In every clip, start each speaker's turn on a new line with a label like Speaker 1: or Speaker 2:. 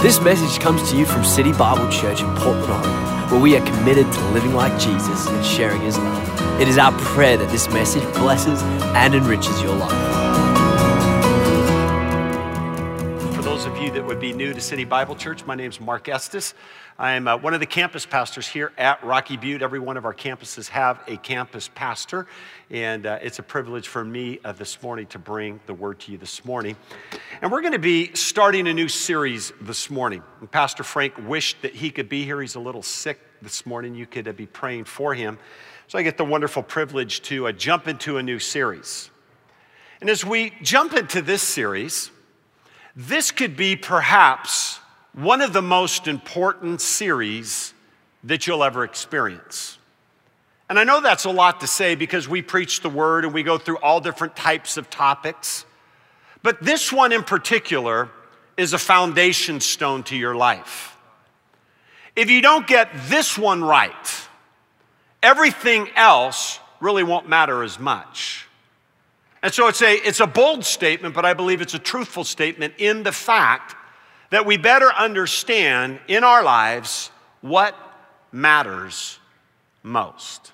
Speaker 1: This message comes to you from City Bible Church in Portland, Oregon, where we are committed to living like Jesus and sharing his love. It is our prayer that this message blesses and enriches your life.
Speaker 2: You that would be new to City Bible Church, my name is Marc Estes. I am uh, one of the campus pastors here at Rocky Butte. Every one of our campuses have a campus pastor, and uh, it's a privilege for me uh, this morning to bring the word to you this morning. And we're going to be starting a new series this morning. And Pastor Frank wished that he could be here. He's a little sick this morning. You could uh, be praying for him. So I get the wonderful privilege to uh, jump into a new series. And as we jump into this series, this could be perhaps one of the most important series that you'll ever experience. And I know that's a lot to say because we preach the word and we go through all different types of topics. But this one in particular is a foundation stone to your life. If you don't get this one right, everything else really won't matter as much. And so it's a, it's a bold statement, but I believe it's a truthful statement in the fact that we better understand in our lives what matters most.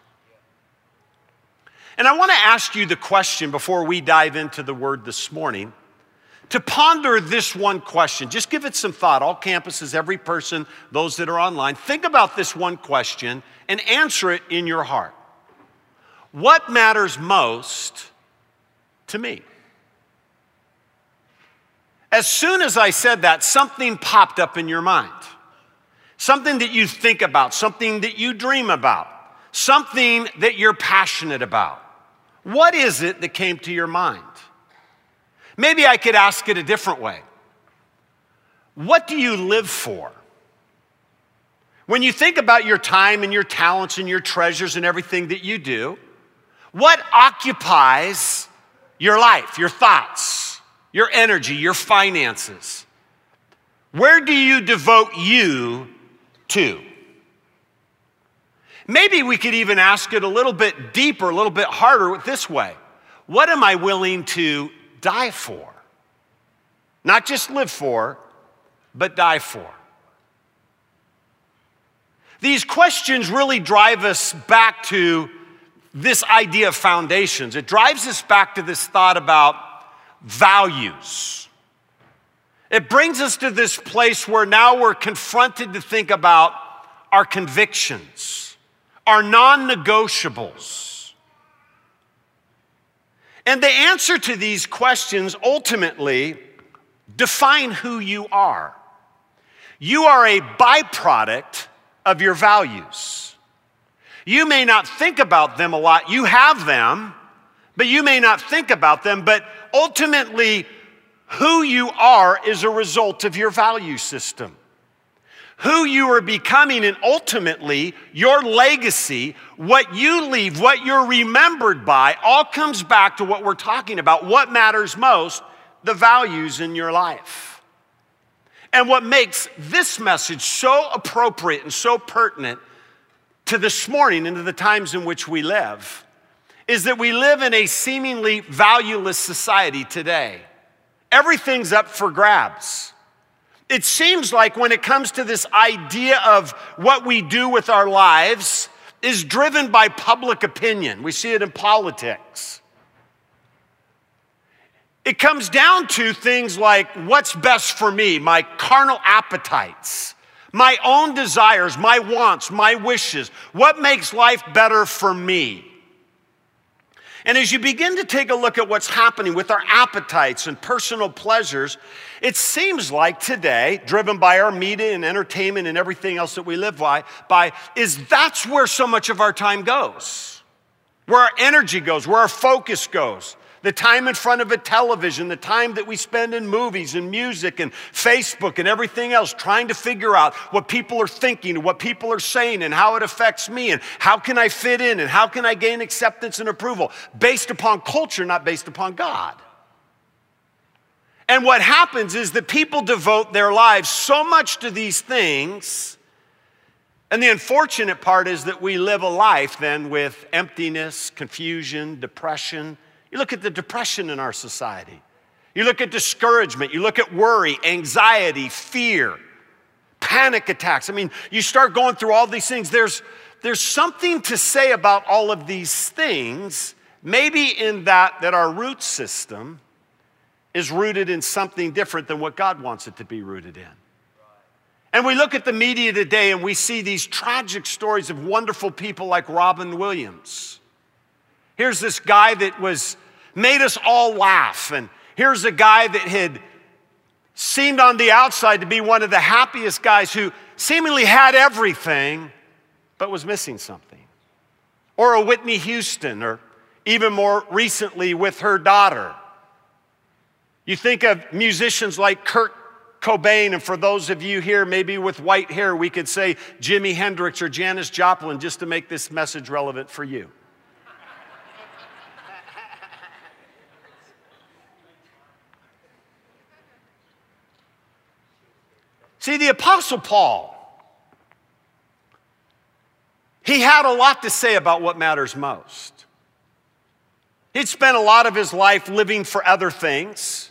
Speaker 2: And I want to ask you the question before we dive into the word this morning to ponder this one question. Just give it some thought. All campuses, every person, those that are online, think about this one question and answer it in your heart. What matters most to me? As soon as I said that, something popped up in your mind. Something that you think about, something that you dream about, something that you're passionate about. What is it that came to your mind? Maybe I could ask it a different way. What do you live for? When you think about your time and your talents and your treasures and everything that you do, what occupies your life, your thoughts? your energy, your finances? Where do you devote you to? Maybe we could even ask it a little bit deeper, a little bit harder this way. What am I willing to die for? Not just live for, but die for. These questions really drive us back to this idea of foundations. It drives us back to this thought about values. It brings us to this place where now we're confronted to think about our convictions, our non negotiables. And the answer to these questions ultimately define who you are. You are a byproduct of your values. You may not think about them a lot, you have them, but you may not think about them, but ultimately, who you are is a result of your value system. Who you are becoming, and ultimately, your legacy, what you leave, what you're remembered by, all comes back to what we're talking about. What matters most? The values in your life. And what makes this message so appropriate and so pertinent to this morning and to the times in which we live is that we live in a seemingly valueless society today. Everything's up for grabs. It seems like when it comes to this idea of what we do with our lives is driven by public opinion. We see it in politics. It comes down to things like what's best for me, my carnal appetites, my own desires, my wants, my wishes, what makes life better for me. And as you begin to take a look at what's happening with our appetites and personal pleasures, it seems like today, driven by our media and entertainment and everything else that we live by, by is that's where so much of our time goes, where our energy goes, where our focus goes the time in front of a television, the time that we spend in movies and music and Facebook and everything else, trying to figure out what people are thinking what people are saying and how it affects me and how can I fit in and how can I gain acceptance and approval based upon culture, not based upon God. And what happens is that people devote their lives so much to these things. And the unfortunate part is that we live a life then with emptiness, confusion, depression, you look at the depression in our society. You look at discouragement. You look at worry, anxiety, fear, panic attacks. I mean, you start going through all these things. There's, there's something to say about all of these things, maybe in that, that our root system is rooted in something different than what God wants it to be rooted in. And we look at the media today and we see these tragic stories of wonderful people like Robin Williams. Here's this guy that was made us all laugh and here's a guy that had seemed on the outside to be one of the happiest guys who seemingly had everything but was missing something. Or a Whitney Houston or even more recently with her daughter. You think of musicians like Kurt Cobain, and for those of you here, maybe with white hair, we could say Jimi Hendrix or Janis Joplin just to make this message relevant for you. See, the Apostle Paul, he had a lot to say about what matters most. He'd spent a lot of his life living for other things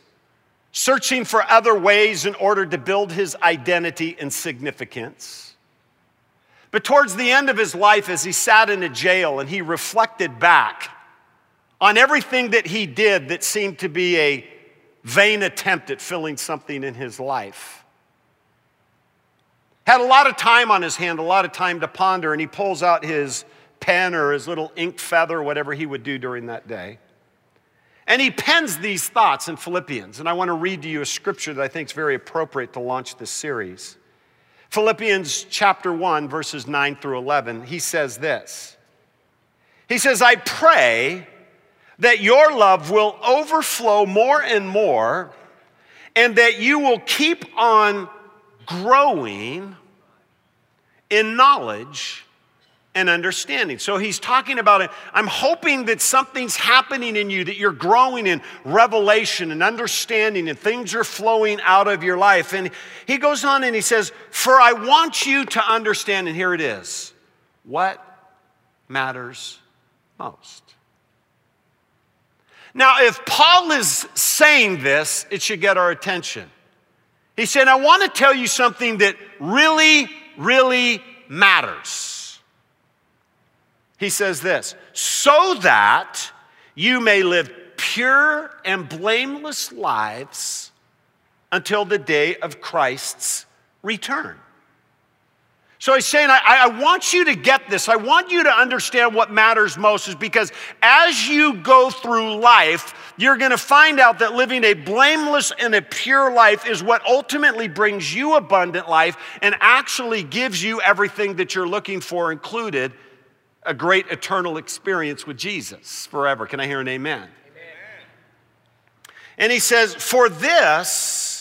Speaker 2: searching for other ways in order to build his identity and significance. But towards the end of his life, as he sat in a jail and he reflected back on everything that he did that seemed to be a vain attempt at filling something in his life, had a lot of time on his hand, a lot of time to ponder, and he pulls out his pen or his little ink feather, whatever he would do during that day. And he pens these thoughts in Philippians. And I want to read to you a scripture that I think is very appropriate to launch this series. Philippians chapter 1, verses 9 through 11, he says this He says, I pray that your love will overflow more and more, and that you will keep on growing in knowledge and understanding. So he's talking about it. I'm hoping that something's happening in you, that you're growing in revelation and understanding, and things are flowing out of your life. And he goes on and he says, For I want you to understand, and here it is what matters most. Now, if Paul is saying this, it should get our attention. He said, I want to tell you something that really, really matters he says this so that you may live pure and blameless lives until the day of Christ's return. So he's saying, I, I, want you to get this. I want you to understand what matters most, is because as you go through life, you're going to find out that living a blameless and a pure life is what ultimately brings you abundant life and actually gives you everything that you're looking for, included a great eternal experience with Jesus forever. Can I hear an amen? amen? And he says, For this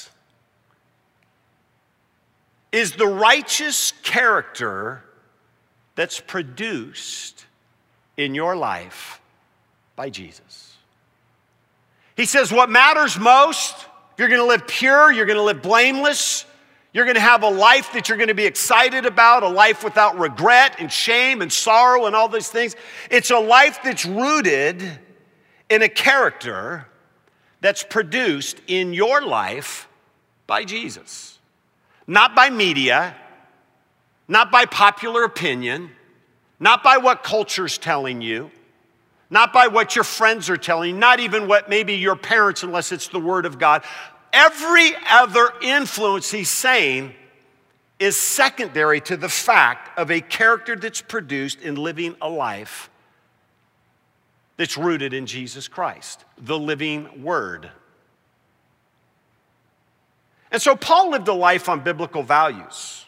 Speaker 2: is the righteous character that's produced in your life by Jesus. He says, What matters most, if you're gonna live pure, you're gonna live blameless, you're to have a life that you're to be excited about, a life without regret and shame and sorrow and all these things. It's a life that's rooted in a character that's produced in your life by Jesus. Not by media, not by popular opinion, not by what culture's telling you, not by what your friends are telling you, not even what maybe your parents, unless it's the Word of God, Every other influence he's saying is secondary to the fact of a character that's produced in living a life that's rooted in Jesus Christ, the living Word. And so Paul lived a life on biblical values.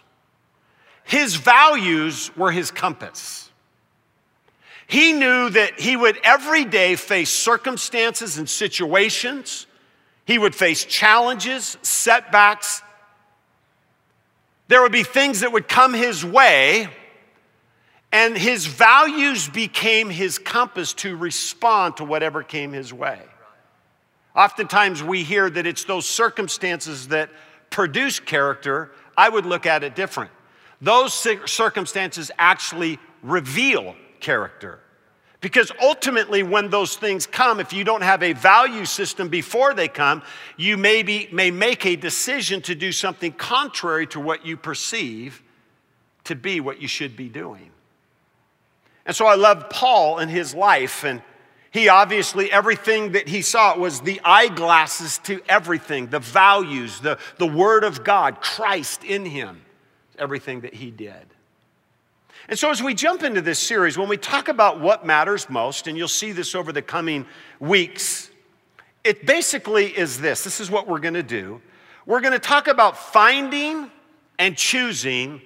Speaker 2: His values were his compass. He knew that he would every day face circumstances and situations he would face challenges, setbacks. There would be things that would come his way, and his values became his compass to respond to whatever came his way. Oftentimes we hear that it's those circumstances that produce character. I would look at it different. Those circumstances actually reveal character Because ultimately, when those things come, if you don't have a value system before they come, you maybe may make a decision to do something contrary to what you perceive to be what you should be doing. And so I love Paul and his life, and he obviously, everything that he saw was the eyeglasses to everything, the values, the, the Word of God, Christ in him, everything that he did. And so, as we jump into this series, when we talk about what matters most, and you'll see this over the coming weeks, it basically is this this is what we're going to do. We're going to talk about finding and choosing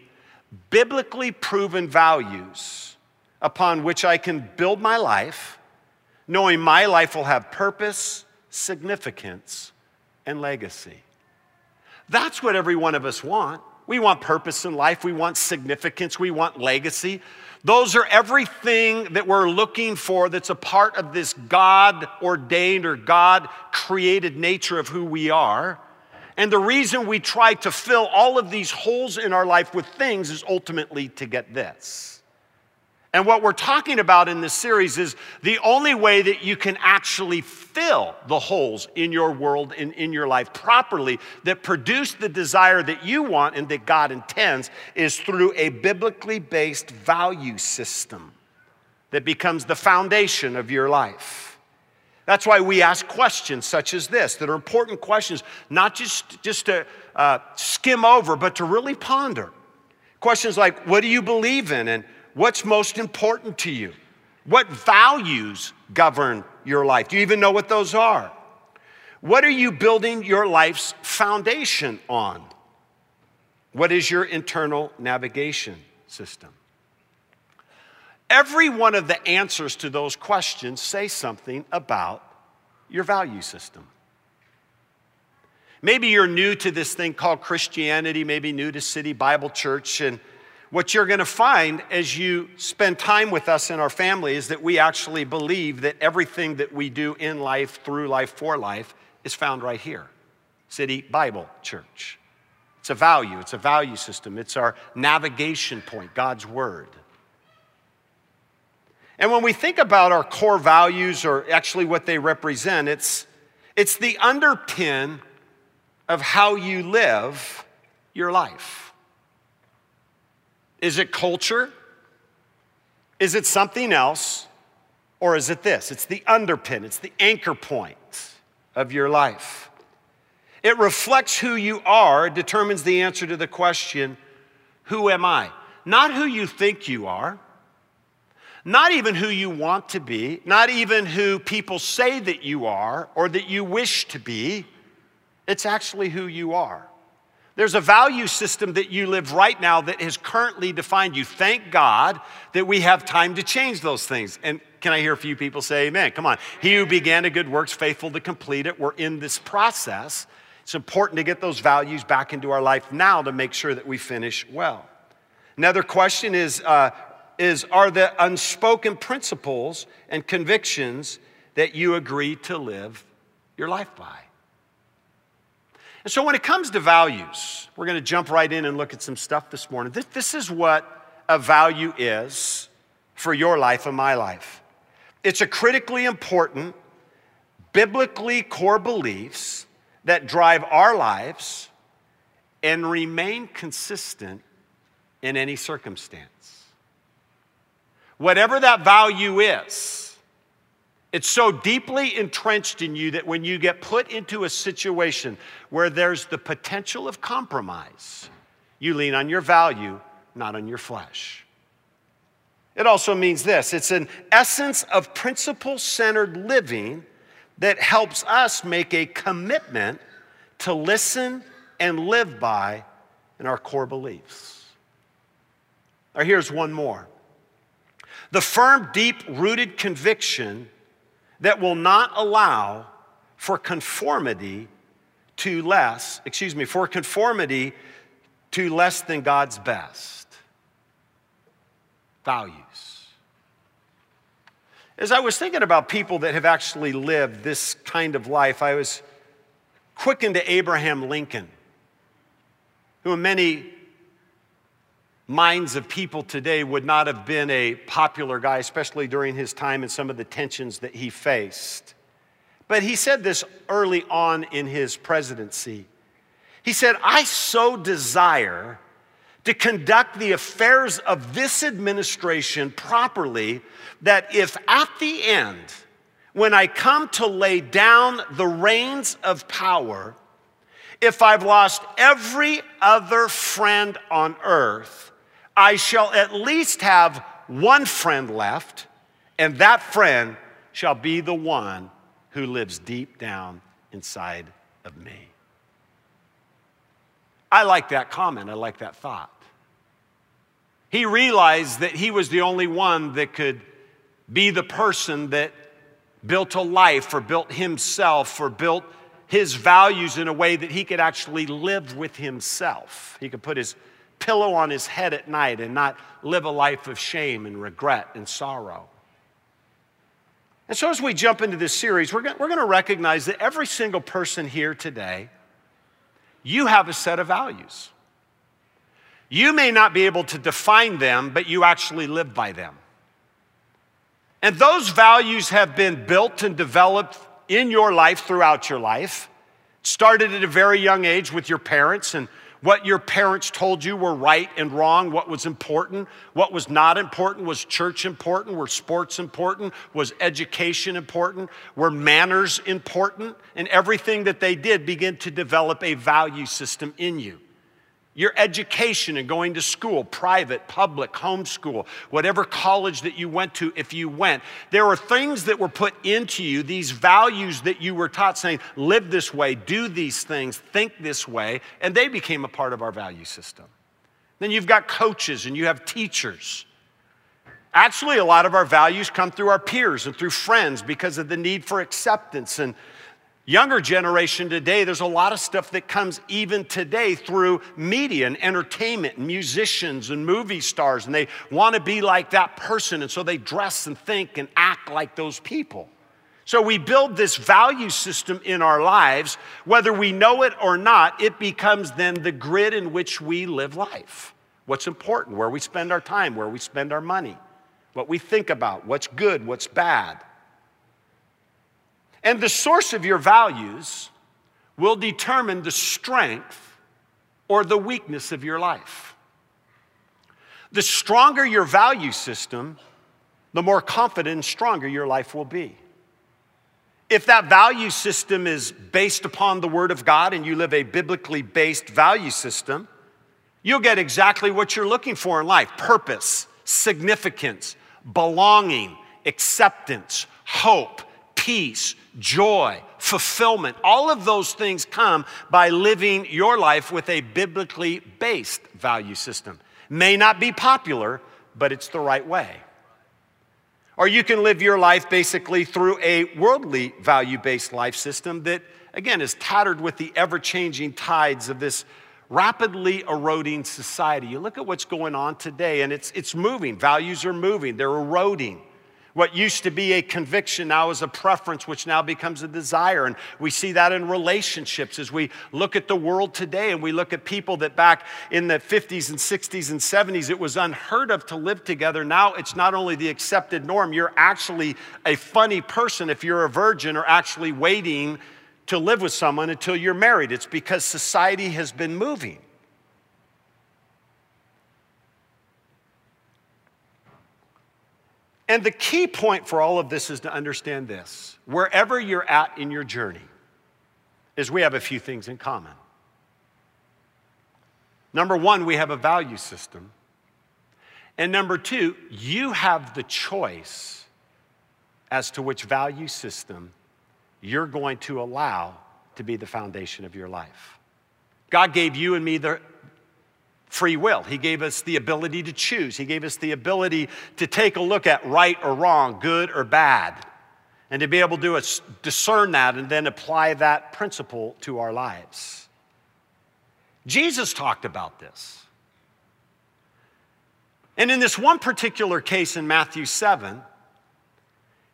Speaker 2: biblically proven values upon which I can build my life, knowing my life will have purpose, significance, and legacy. That's what every one of us want. We want purpose in life, we want significance, we want legacy. Those are everything that we're looking for that's a part of this God ordained or God created nature of who we are. And the reason we try to fill all of these holes in our life with things is ultimately to get this. And what we're talking about in this series is the only way that you can actually fill the holes in your world and in your life properly that produce the desire that you want and that God intends is through a biblically based value system that becomes the foundation of your life. That's why we ask questions such as this that are important questions, not just, just to uh, skim over, but to really ponder. Questions like, What do you believe in? And What's most important to you? What values govern your life? Do you even know what those are? What are you building your life's foundation on? What is your internal navigation system? Every one of the answers to those questions say something about your value system. Maybe you're new to this thing called Christianity, maybe new to City Bible Church, and what you're going to find as you spend time with us in our family is that we actually believe that everything that we do in life, through life, for life is found right here City Bible Church. It's a value, it's a value system, it's our navigation point, God's Word. And when we think about our core values, or actually what they represent, it's, it's the underpin of how you live your life. Is it culture? Is it something else? Or is it this? It's the underpin, it's the anchor point of your life. It reflects who you are, determines the answer to the question, Who am I? Not who you think you are, not even who you want to be, not even who people say that you are or that you wish to be. It's actually who you are. There's a value system that you live right now that has currently defined you. Thank God that we have time to change those things. And can I hear a few people say amen? Come on. He who began a good work's faithful to complete it. We're in this process. It's important to get those values back into our life now to make sure that we finish well. Another question is, uh, is are the unspoken principles and convictions that you agree to live your life by? And so, when it comes to values, we're going to jump right in and look at some stuff this morning. This, this is what a value is for your life and my life it's a critically important, biblically core beliefs that drive our lives and remain consistent in any circumstance. Whatever that value is, it's so deeply entrenched in you that when you get put into a situation where there's the potential of compromise, you lean on your value, not on your flesh. It also means this it's an essence of principle centered living that helps us make a commitment to listen and live by in our core beliefs. Or here's one more the firm, deep rooted conviction that will not allow for conformity to less, excuse me, for conformity to less than God's best. Values. As I was thinking about people that have actually lived this kind of life, I was quickened to Abraham Lincoln, who in many minds of people today would not have been a popular guy, especially during his time and some of the tensions that he faced. But he said this early on in his presidency. He said, I so desire to conduct the affairs of this administration properly that if at the end, when I come to lay down the reins of power, if I've lost every other friend on earth, I shall at least have one friend left, and that friend shall be the one who lives deep down inside of me. I like that comment. I like that thought. He realized that he was the only one that could be the person that built a life or built himself or built his values in a way that he could actually live with himself. He could put his pillow on his head at night and not live a life of shame and regret and sorrow. And so, as we jump into this series, we're going, to recognize that every single person here today, you have a set of values. You may not be able to define them, but you actually live by them. And those values have been built and developed in your life throughout your life. Started at a very young age with your parents and what your parents told you were right and wrong, what was important, what was not important. Was church important? Were sports important? Was education important? Were manners important? And everything that they did began to develop a value system in you your education and going to school, private, public, homeschool, whatever college that you went to, if you went, there were things that were put into you, these values that you were taught saying, live this way, do these things, think this way, and they became a part of our value system. Then you've got coaches and you have teachers. Actually, a lot of our values come through our peers and through friends because of the need for acceptance and Younger generation today, there's a lot of stuff that comes even today through media and entertainment, and musicians and movie stars, and they want to be like that person, and so they dress and think and act like those people. So we build this value system in our lives, whether we know it or not, it becomes then the grid in which we live life. What's important, where we spend our time, where we spend our money, what we think about, what's good, what's bad. And the source of your values will determine the strength or the weakness of your life. The stronger your value system, the more confident and stronger your life will be. If that value system is based upon the Word of God and you live a biblically based value system, you'll get exactly what you're looking for in life purpose, significance, belonging, acceptance, hope, peace, joy, fulfillment. All of those things come by living your life with a biblically based value system. May not be popular, but it's the right way. Or you can live your life basically through a worldly value based life system that, again, is tattered with the ever changing tides of this rapidly eroding society. You look at what's going on today, and it's, it's moving. Values are moving, they're eroding. What used to be a conviction now is a preference, which now becomes a desire. And we see that in relationships as we look at the world today and we look at people that back in the 50s and 60s and 70s, it was unheard of to live together. Now it's not only the accepted norm, you're actually a funny person if you're a virgin or actually waiting to live with someone until you're married. It's because society has been moving. And the key point for all of this is to understand this. Wherever you're at in your journey, is we have a few things in common. Number one, we have a value system. And number two, you have the choice as to which value system you're going to allow to be the foundation of your life. God gave you and me the free will. He gave us the ability to choose. He gave us the ability to take a look at right or wrong, good or bad, and to be able to discern that and then apply that principle to our lives. Jesus talked about this. And in this one particular case in Matthew 7,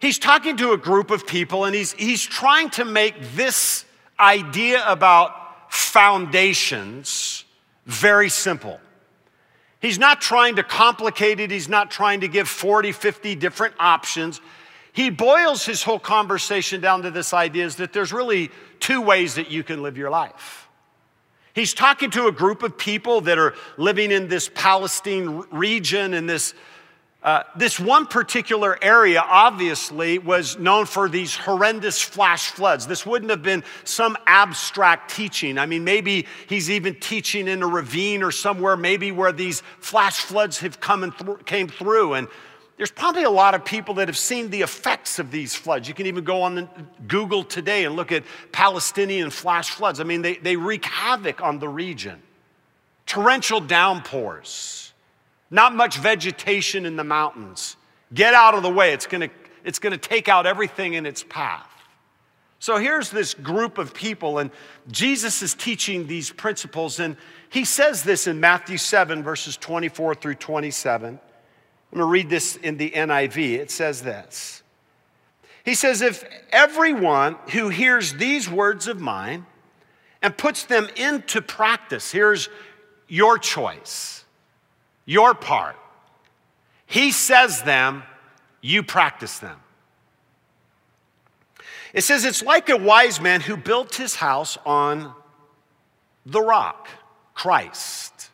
Speaker 2: he's talking to a group of people and he's, he's trying to make this idea about foundations very simple. He's not trying to complicate it, he's not trying to give 40, 50 different options. He boils his whole conversation down to this idea is that there's really two ways that you can live your life. He's talking to a group of people that are living in this Palestine region and this uh, this one particular area obviously was known for these horrendous flash floods. This wouldn't have been some abstract teaching. I mean, maybe he's even teaching in a ravine or somewhere, maybe where these flash floods have come and th- came through. And there's probably a lot of people that have seen the effects of these floods. You can even go on Google today and look at Palestinian flash floods. I mean, they, they wreak havoc on the region. Torrential downpours not much vegetation in the mountains. Get out of the way. It's going to it's going to take out everything in its path. So here's this group of people, and Jesus is teaching these principles, and he says this in Matthew 7, verses 24 through 27. I'm going to read this in the NIV. It says this He says, If everyone who hears these words of mine and puts them into practice, here's your choice your part. He says them, you practice them. It says it's like a wise man who built his house on the rock, Christ,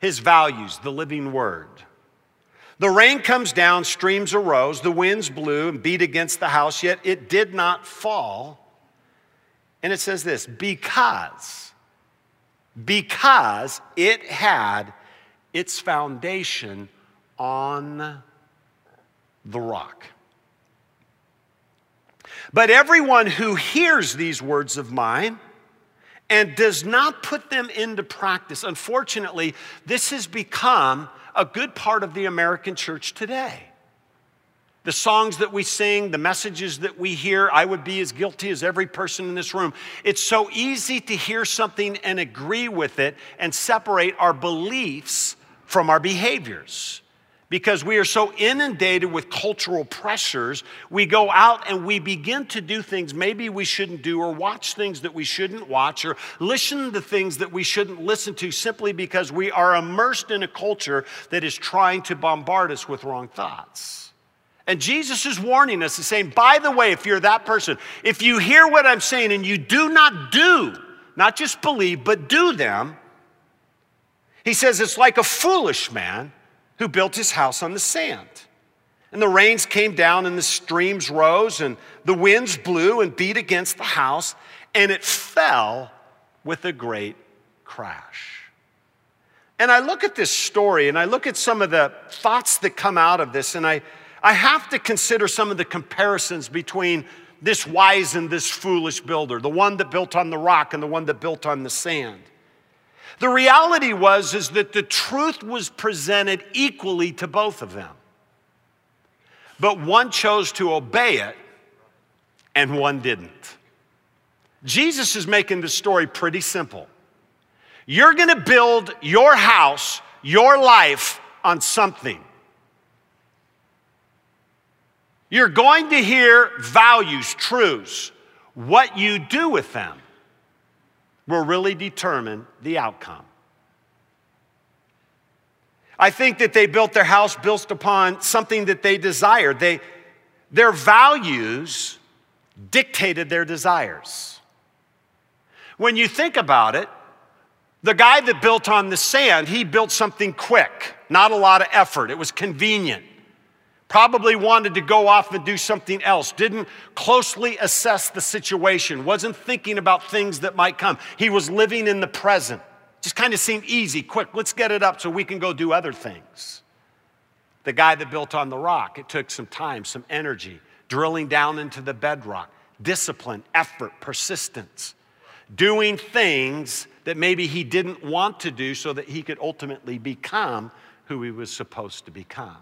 Speaker 2: his values, the living word. The rain comes down, streams arose, the winds blew and beat against the house, yet it did not fall. And it says this because, because it had its foundation on the rock. But everyone who hears these words of mine and does not put them into practice, unfortunately, this has become a good part of the American church today. The songs that we sing, the messages that we hear, I would be as guilty as every person in this room. It's so easy to hear something and agree with it and separate our beliefs from our behaviors. Because we are so inundated with cultural pressures, we go out and we begin to do things maybe we shouldn't do, or watch things that we shouldn't watch, or listen to things that we shouldn't listen to simply because we are immersed in a culture that is trying to bombard us with wrong thoughts. And Jesus is warning us and saying, by the way, if you're that person, if you hear what I'm saying and you do not do, not just believe, but do them, he says it's like a foolish man who built his house on the sand. And the rains came down, and the streams rose, and the winds blew and beat against the house, and it fell with a great crash. And I look at this story, and I look at some of the thoughts that come out of this, and I, I have to consider some of the comparisons between this wise and this foolish builder, the one that built on the rock and the one that built on the sand. The reality was is that the truth was presented equally to both of them. But one chose to obey it and one didn't. Jesus is making the story pretty simple. You're going to build your house, your life on something. You're going to hear values, truths. What you do with them will really determine the outcome. I think that they built their house built upon something that they desired. They, their values dictated their desires. When you think about it, the guy that built on the sand, he built something quick, not a lot of effort. It was convenient probably wanted to go off and do something else, didn't closely assess the situation, wasn't thinking about things that might come. He was living in the present. Just kind of seemed easy, quick, let's get it up so we can go do other things. The guy that built on the rock, it took some time, some energy, drilling down into the bedrock, discipline, effort, persistence, doing things that maybe he didn't want to do so that he could ultimately become who he was supposed to become.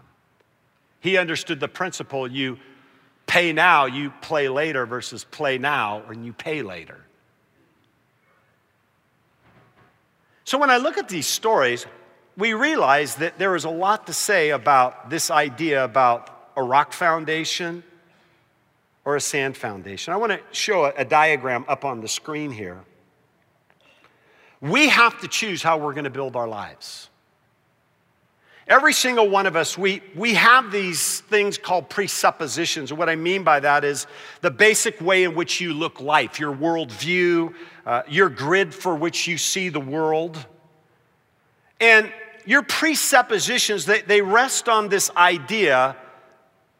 Speaker 2: He understood the principle you pay now, you play later, versus play now and you pay later. So when I look at these stories, we realize that there is a lot to say about this idea about a rock foundation or a sand foundation. I want to show a, diagram up on the screen here. We have to choose how we're going to build our lives. Every single one of us, we, we have these things called presuppositions. What I mean by that is the basic way in which you look life, your worldview, uh, your grid for which you see the world. And your presuppositions, they, they rest on this idea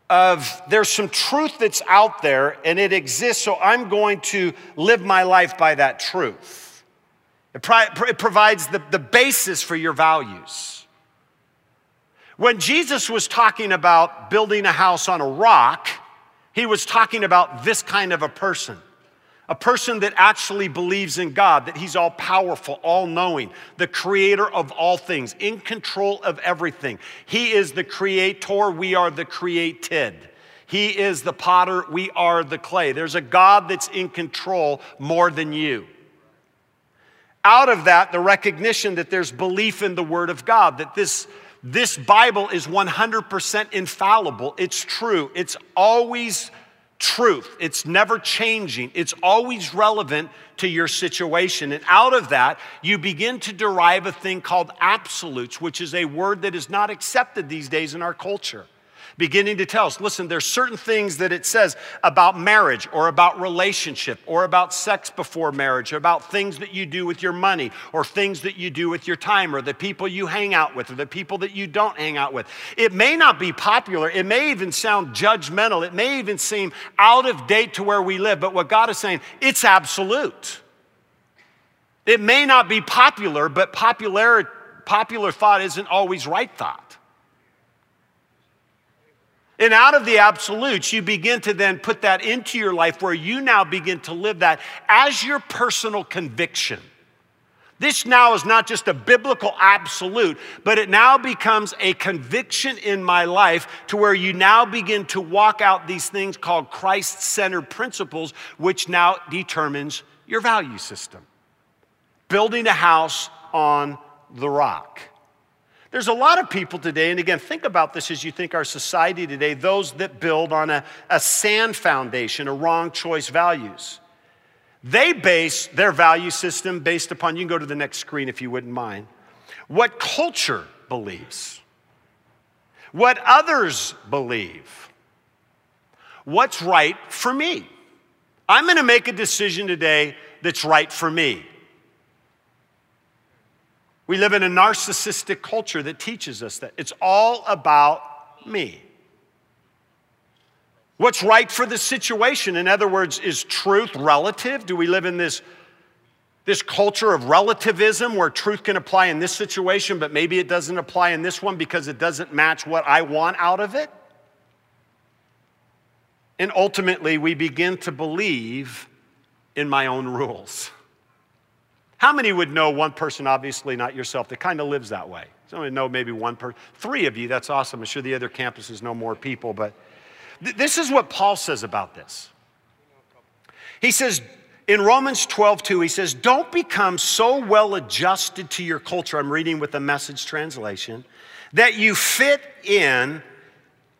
Speaker 2: of there's some truth that's out there and it exists, so I'm going to live my life by that truth. It, pro- it provides the, the basis for your values. When Jesus was talking about building a house on a rock, he was talking about this kind of a person. A person that actually believes in God, that He's all powerful, all knowing, the creator of all things, in control of everything. He is the creator, we are the created. He is the potter, we are the clay. There's a God that's in control more than you. Out of that, the recognition that there's belief in the Word of God, that this this Bible is 100% infallible. It's true. It's always truth. It's never changing. It's always relevant to your situation. And out of that, you begin to derive a thing called absolutes, which is a word that is not accepted these days in our culture beginning to tell us listen, there's certain things that it says about marriage or about relationship or about sex before marriage, or about things that you do with your money or things that you do with your time or the people you hang out with or the people that you don't hang out with. It may not be popular, it may even sound judgmental, it may even seem out of date to where we live, but what God is saying, it's absolute. It may not be popular, but popular, popular thought isn't always right thought. And out of the absolutes, you begin to then put that into your life where you now begin to live that as your personal conviction. This now is not just a biblical absolute, but it now becomes a conviction in my life to where you now begin to walk out these things called Christ centered principles, which now determines your value system. Building a house on the rock. There's a lot of people today, and again, think about this as you think our society today, those that build on a, a sand foundation, a wrong choice values. They base their value system based upon, you can go to the next screen if you wouldn't mind, what culture believes, what others believe, what's right for me. I'm gonna make a decision today that's right for me. We live in a narcissistic culture that teaches us that it's all about me. What's right for the situation? In other words, is truth relative? Do we live in this, this culture of relativism where truth can apply in this situation, but maybe it doesn't apply in this one because it doesn't match what I want out of it? And ultimately, we begin to believe in my own rules. How many would know one person, obviously not yourself, that kind of lives that way? Some would know maybe one person. Three of you, that's awesome. I'm sure the other campuses know more people, but th- this is what Paul says about this. He says, in Romans 12, 2, he says, Don't become so well adjusted to your culture. I'm reading with the message translation that you fit in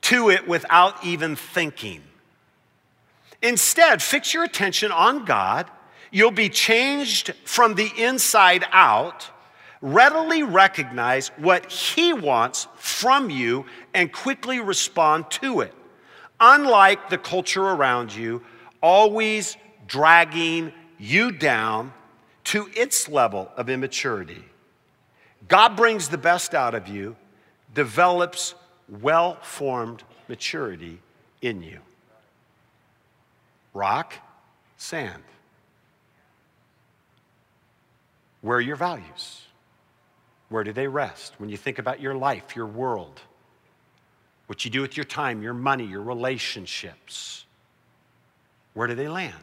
Speaker 2: to it without even thinking. Instead, fix your attention on God You'll be changed from the inside out, readily recognize what He wants from you, and quickly respond to it. Unlike the culture around you, always dragging you down to its level of immaturity. God brings the best out of you, develops well formed maturity in you. Rock, sand. Where are your values? Where do they rest? When you think about your life, your world, what you do with your time, your money, your relationships, where do they land?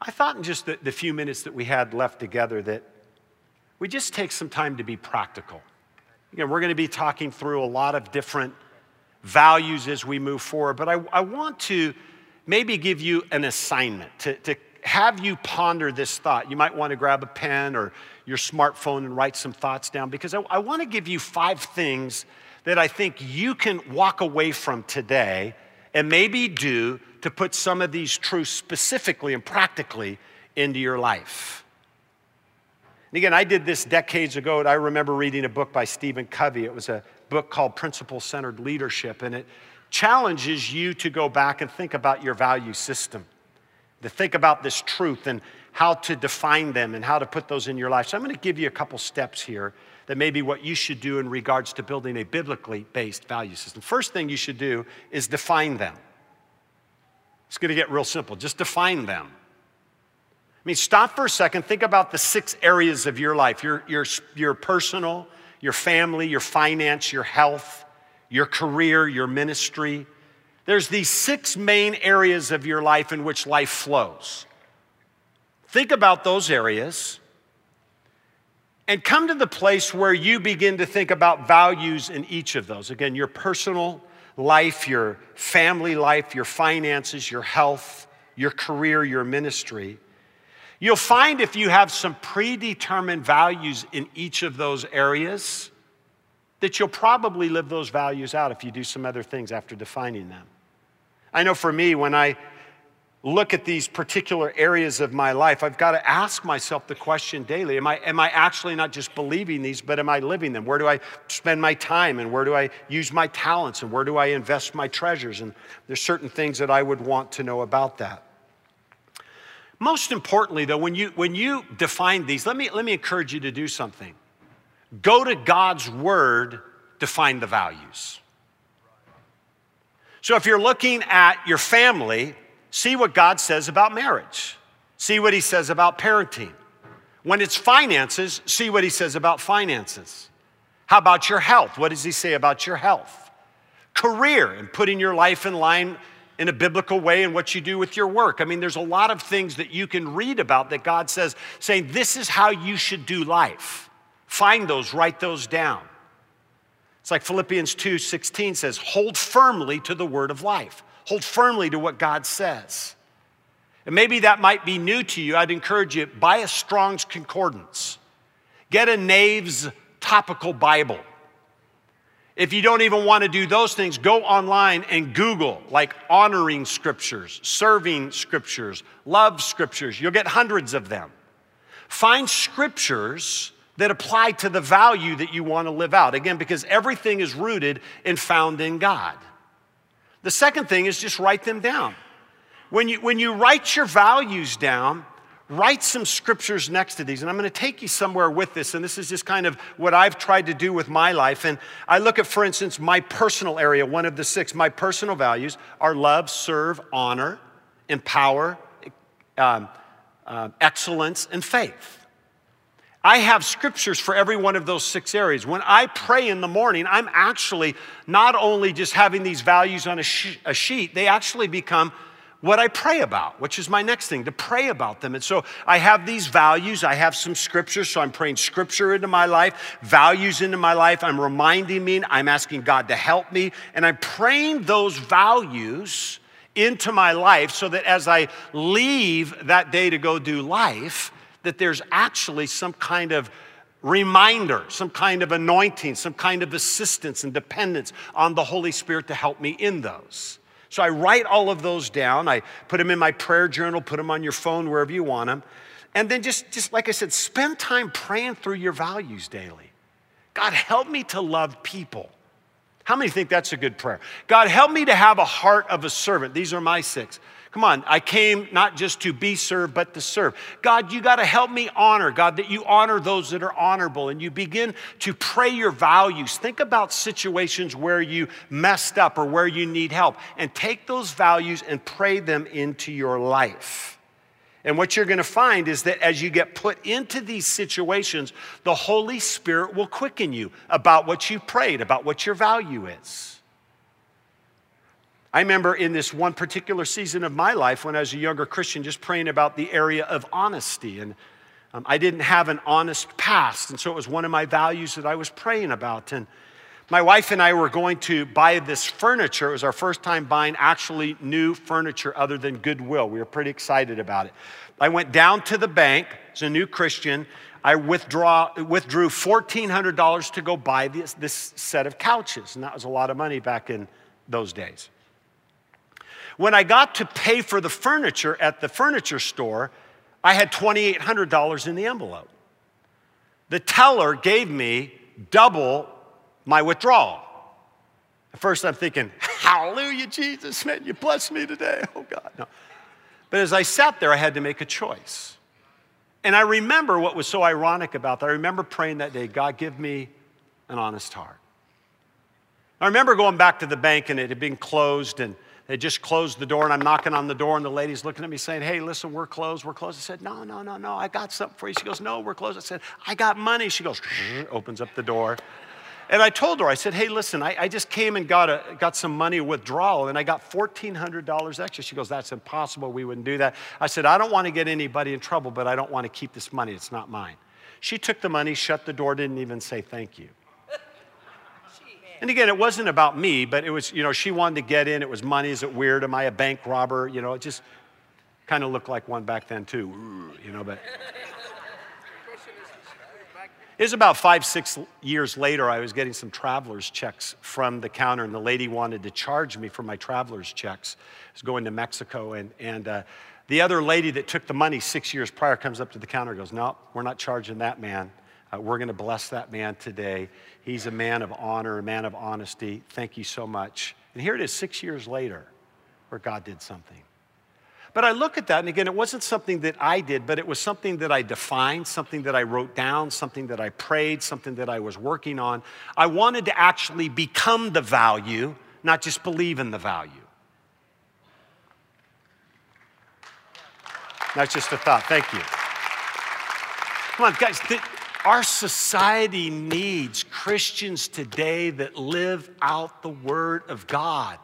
Speaker 2: I thought in just the, the few minutes that we had left together that we just take some time to be practical. Again, we're going to be talking through a lot of different values as we move forward, but I, I want to maybe give you an assignment to, to have you ponder this thought. You might want to grab a pen or your smartphone and write some thoughts down because I, I want to give you five things that I think you can walk away from today and maybe do to put some of these truths specifically and practically into your life. And again, I did this decades ago, and I remember reading a book by Stephen Covey. It was a book called Principle Centered Leadership, and it challenges you to go back and think about your value system, to think about this truth and how to define them and how to put those in your life. So I'm going to give you a couple steps here that may be what you should do in regards to building a biblically based value system. First thing you should do is define them. It's going to get real simple. Just define them. I mean, stop for a second, think about the six areas of your life your, your, your personal, your family, your finance, your health, your career, your ministry. There's these six main areas of your life in which life flows. Think about those areas and come to the place where you begin to think about values in each of those. Again, your personal life, your family life, your finances, your health, your career, your ministry. You'll find if you have some predetermined values in each of those areas, that you'll probably live those values out if you do some other things after defining them. I know for me, when I look at these particular areas of my life, I've got to ask myself the question daily Am I, am I actually not just believing these, but am I living them? Where do I spend my time and where do I use my talents and where do I invest my treasures? And there's certain things that I would want to know about that. Most importantly, though, when you, when you define these, let me, let me encourage you to do something. Go to God's Word to find the values. So if you're looking at your family, see what God says about marriage, see what He says about parenting. When it's finances, see what He says about finances. How about your health? What does He say about your health? Career and putting your life in line in a biblical way and what you do with your work. I mean, there's a lot of things that you can read about that God says, saying, this is how you should do life. Find those, write those down. It's like Philippians 2 16 says, hold firmly to the word of life, hold firmly to what God says. And maybe that might be new to you. I'd encourage you buy a Strong's Concordance, get a Nave's topical Bible. If you don't even want to do those things, go online and Google like honoring scriptures, serving scriptures, love scriptures. You'll get hundreds of them. Find scriptures that apply to the value that you want to live out. Again, because everything is rooted and found in God. The second thing is just write them down. When you, when you write your values down, write some scriptures next to these. And I'm going to take you somewhere with this. And this is just kind of what I've tried to do with my life. And I look at, for instance, my personal area, one of the six. My personal values are love, serve, honor, empower, um, uh, excellence, and faith. I have scriptures for every one of those six areas. When I pray in the morning, I'm actually not only just having these values on a, sh- a sheet, they actually become what I pray about, which is my next thing, to pray about them. And so I have these values. I have some scripture, so I'm praying scripture into my life, values into my life. I'm reminding me, I'm asking God to help me, and I'm praying those values into my life so that as I leave that day to go do life, that there's actually some kind of reminder, some kind of anointing, some kind of assistance and dependence on the Holy Spirit to help me in those. So I write all of those down. I put them in my prayer journal, put them on your phone, wherever you want them. And then just, just like I said, spend time praying through your values daily. God, help me to love people. How many think that's a good prayer? God, help me to have a heart of a servant. These are my six. Come on, I came not just to be served, but to serve. God, you got to help me honor, God, that you honor those that are honorable and you begin to pray your values. Think about situations where you messed up or where you need help and take those values and pray them into your life. And what you're going to find is that as you get put into these situations, the Holy Spirit will quicken you about what you prayed, about what your value is. I remember in this one particular season of my life when I was a younger Christian, just praying about the area of honesty. And um, I didn't have an honest past. And so it was one of my values that I was praying about. And my wife and I were going to buy this furniture. It was our first time buying actually new furniture other than Goodwill. We were pretty excited about it. I went down to the bank as a new Christian. I withdraw, withdrew $1,400 to go buy this, this set of couches. And that was a lot of money back in those days. When I got to pay for the furniture at the furniture store, I had $2,800 in the envelope. the teller gave me double my withdrawal. At first, I'm thinking, Hallelujah, Jesus, man, you blessed me today. Oh, God. No. But as I sat there, I had to make a choice. And I remember what was so ironic about that. I remember praying that day, God, give me an honest heart. I remember going back to the bank and it had been closed and they just closed the door and I'm knocking on the door and the lady's looking at me saying, Hey, listen, we're closed, we're closed. I said, No, no, no, no, I got something for you. She goes, No, we're closed. I said, I got money. She goes, opens up the door. And I told her, I said, Hey, listen, I, I just came and got, a, got some money withdrawal and I got $1,400 extra. She goes, That's impossible. We wouldn't do that. I said, I don't want to get anybody in trouble, but I don't want to keep this money. It's not mine. She took the money, shut the door, didn't even say thank you. And again, it wasn't about me, but it was, you know, she wanted to get in. It was money. Is it weird? Am I a bank robber? You know, it just kind of looked like one back then, too, you know, but. It was about five, six years later, I was getting some traveler's checks from the counter, and the lady wanted to charge me for my traveler's checks. I was going to Mexico, and, and uh, the other lady that took the money six years prior comes up to the counter and goes, No, we're not charging that man. Uh, we're going to bless that man today. He's a man of honor, a man of honesty. Thank you so much. And here it is, six years later, where God did something. But I look at that, and again, it wasn't something that I did, but it was something that I defined, something that I wrote down, something that I prayed, something that I was working on. I wanted to actually become the value, not just believe in the value. That's just a thought. Thank you. Come on, guys. Our society needs Christians today that live out the Word of God.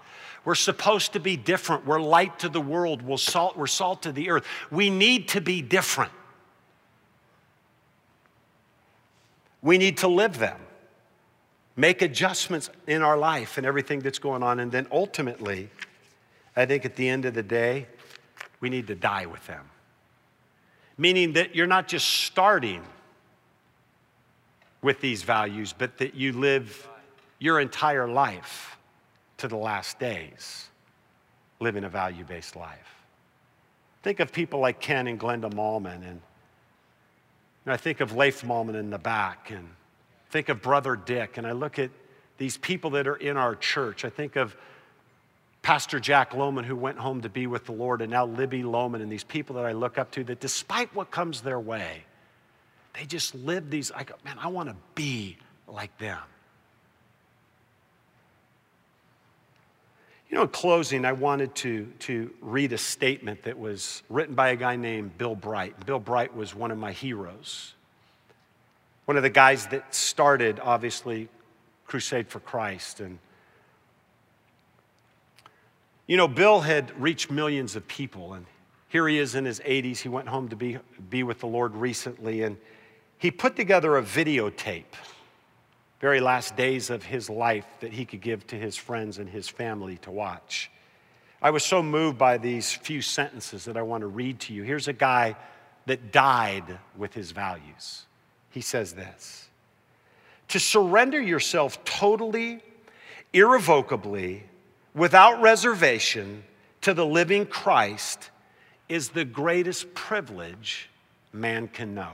Speaker 2: We're supposed to be different. We're light to the world. We're salt, we're salt to the earth. We need to be different. We need to live them, make adjustments in our life and everything that's going on. And then ultimately, I think at the end of the day, we need to die with them. Meaning that you're not just starting with these values, but that you live your entire life to the last days living a value based life. Think of people like Ken and Glenda Malman, and, I think of Leif Malman in the back, and think of Brother Dick, and I look at these people that are in our church. I think of Pastor Jack Lohman, who went home to be with the Lord, and now Libby Lohman, and these people that I look up to that despite what comes their way, they just live these. I go, man, I want to be like them. You know, in closing, I wanted to, to read a statement that was written by a guy named Bill Bright. Bill Bright was one of my heroes. One of the guys that started, obviously, Crusade for Christ. And, you know, Bill had reached millions of people. And here he is in his 80s. He went home to be, be with the Lord recently. And he put together a videotape, very last days of his life, that he could give to his friends and his family to watch. I was so moved by these few sentences that I want to read to you. Here's a guy that died with his values. He says this To surrender yourself totally, irrevocably, without reservation to the living Christ is the greatest privilege man can know.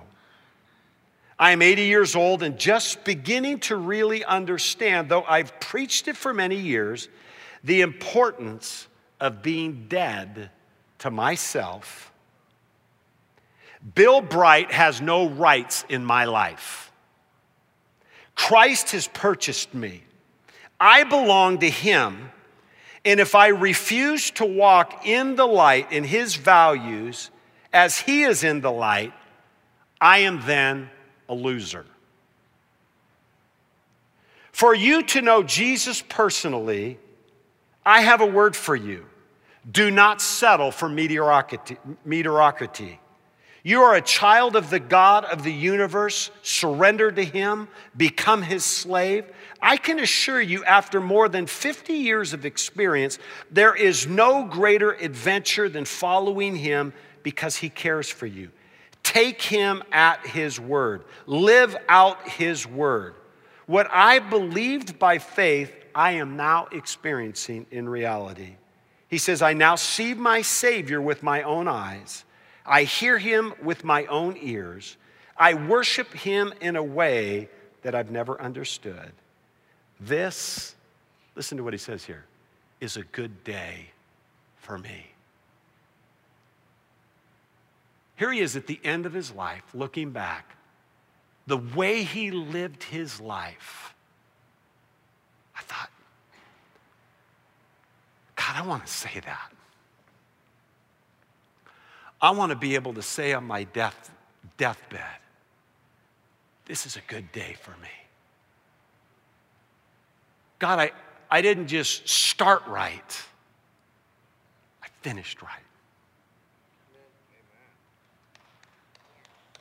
Speaker 2: I am 80 years old and just beginning to really understand, though I've preached it for many years, the importance of being dead to myself. Bill Bright has no rights in my life. Christ has purchased me. I belong to Him. And if I refuse to walk in the light, in His values, as He is in the light, I am then a loser. For you to know Jesus personally, I have a word for you. Do not settle for mediocrity. mediocrity. You are a child of the God of the universe. Surrender to Him, become His slave. I can assure you, after more than 50 years of experience, there is no greater adventure than following Him because He cares for you. Take him at his word. Live out his word. What I believed by faith, I am now experiencing in reality. He says, I now see my Savior with my own eyes. I hear him with my own ears. I worship him in a way that I've never understood. This, listen to what he says here, is a good day for me. Here he is at the end of his life, looking back. The way he lived his life, I thought, God, I want to say that. I want to be able to say on my death, deathbed, this is a good day for me. God, I, I didn't just start right, I finished right.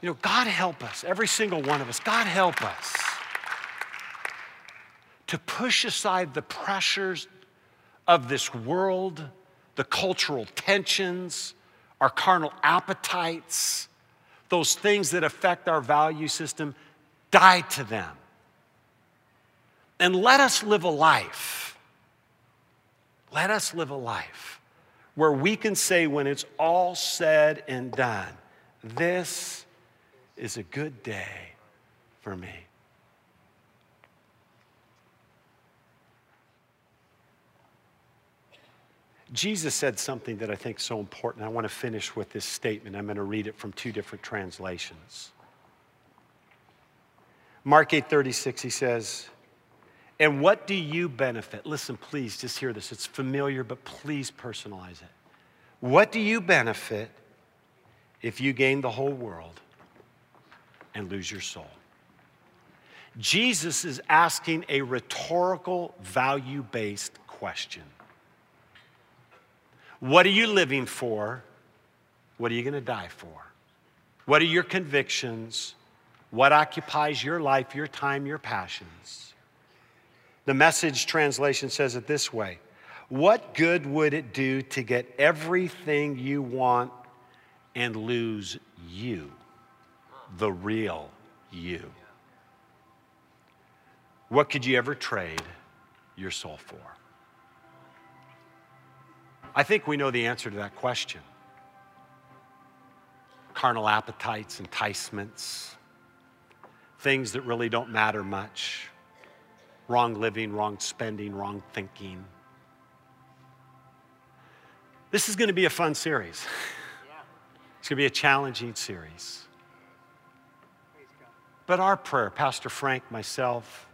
Speaker 2: You know, God help us, every single one of us, God help us to push aside the pressures of this world, the cultural tensions, our carnal appetites, those things that affect our value system, die to them. And let us live a life. Let us live a life where we can say, when it's all said and done, this is a good day for me. Jesus said something that I think is so important. I want to finish with this statement. I'm going to read it from two different translations. Mark 8:36 he says, "And what do you benefit?" Listen, please just hear this. It's familiar, but please personalize it. What do you benefit if you gain the whole world and lose your soul? Jesus is asking a rhetorical, value based question. What are you living for? What are you going to die for? What are your convictions? What occupies your life, your time, your passions? The message translation says it this way What good would it do to get everything you want and lose you, the real you? What could you ever trade your soul for? I think we know the answer to that question. Carnal appetites, enticements, things that really don't matter much, wrong living, wrong spending, wrong thinking. This is going to be a fun series. It's going to be a challenging series. But our prayer, Pastor Frank, myself,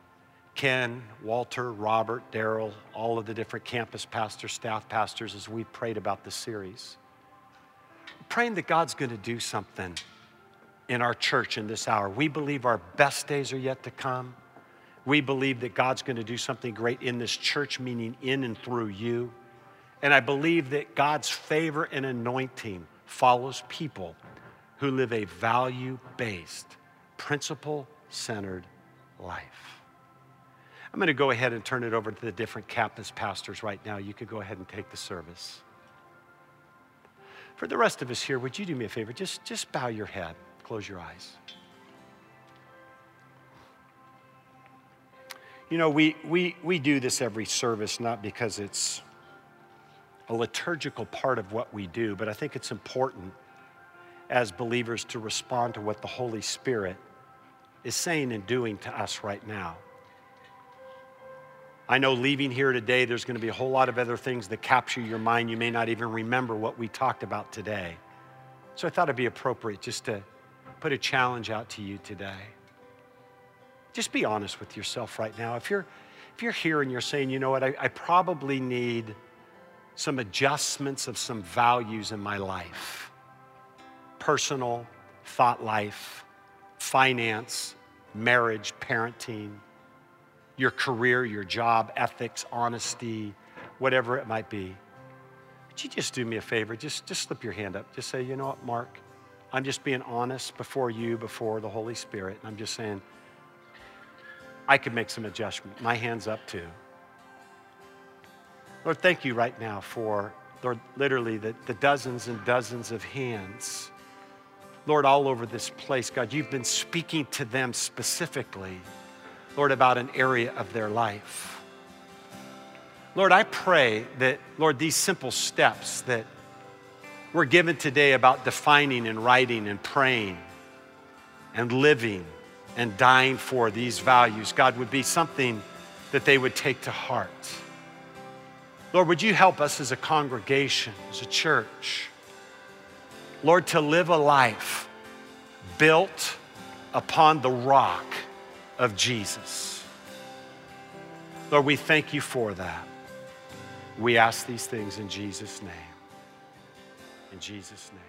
Speaker 2: Ken, Walter, Robert, Daryl, all of the different campus pastors, staff pastors, as we prayed about this series. Praying that God's going to do something in our church in this hour. We believe our best days are yet to come. We believe that God's going to do something great in this church, meaning in and through you. And I believe that God's favor and anointing follows people who live a value based, principle centered life. I'm going to go ahead and turn it over to the different campus pastors right now. You could go ahead and take the service. For the rest of us here, would you do me a favor? Just, just bow your head, close your eyes. You know, we, we, we do this every service not because it's a liturgical part of what we do, but I think it's important as believers to respond to what the Holy Spirit is saying and doing to us right now. I know leaving here today, there's going to be a whole lot of other things that capture your mind. You may not even remember what we talked about today. So I thought it'd be appropriate just to put a challenge out to you today. Just be honest with yourself right now. If you're, if you're here and you're saying, you know what, I, I probably need some adjustments of some values in my life personal, thought life, finance, marriage, parenting your career, your job, ethics, honesty, whatever it might be. Would you just do me a favor? Just, just slip your hand up. Just say, you know what, Marc, I'm just being honest before you, before the Holy Spirit. And I'm just saying, I could make some adjustment. My hand's up too. Lord, thank you right now for, Lord, literally the, the dozens and dozens of hands. Lord, all over this place, God, you've been speaking to them specifically. Lord, about an area of their life. Lord, I pray that, Lord, these simple steps that we're given today about defining and writing and praying and living and dying for these values, God, would be something that they would take to heart. Lord, would you help us as a congregation, as a church, Lord, to live a life built upon the rock of Jesus. Lord, we thank you for that. We ask these things in Jesus' name. In Jesus' name.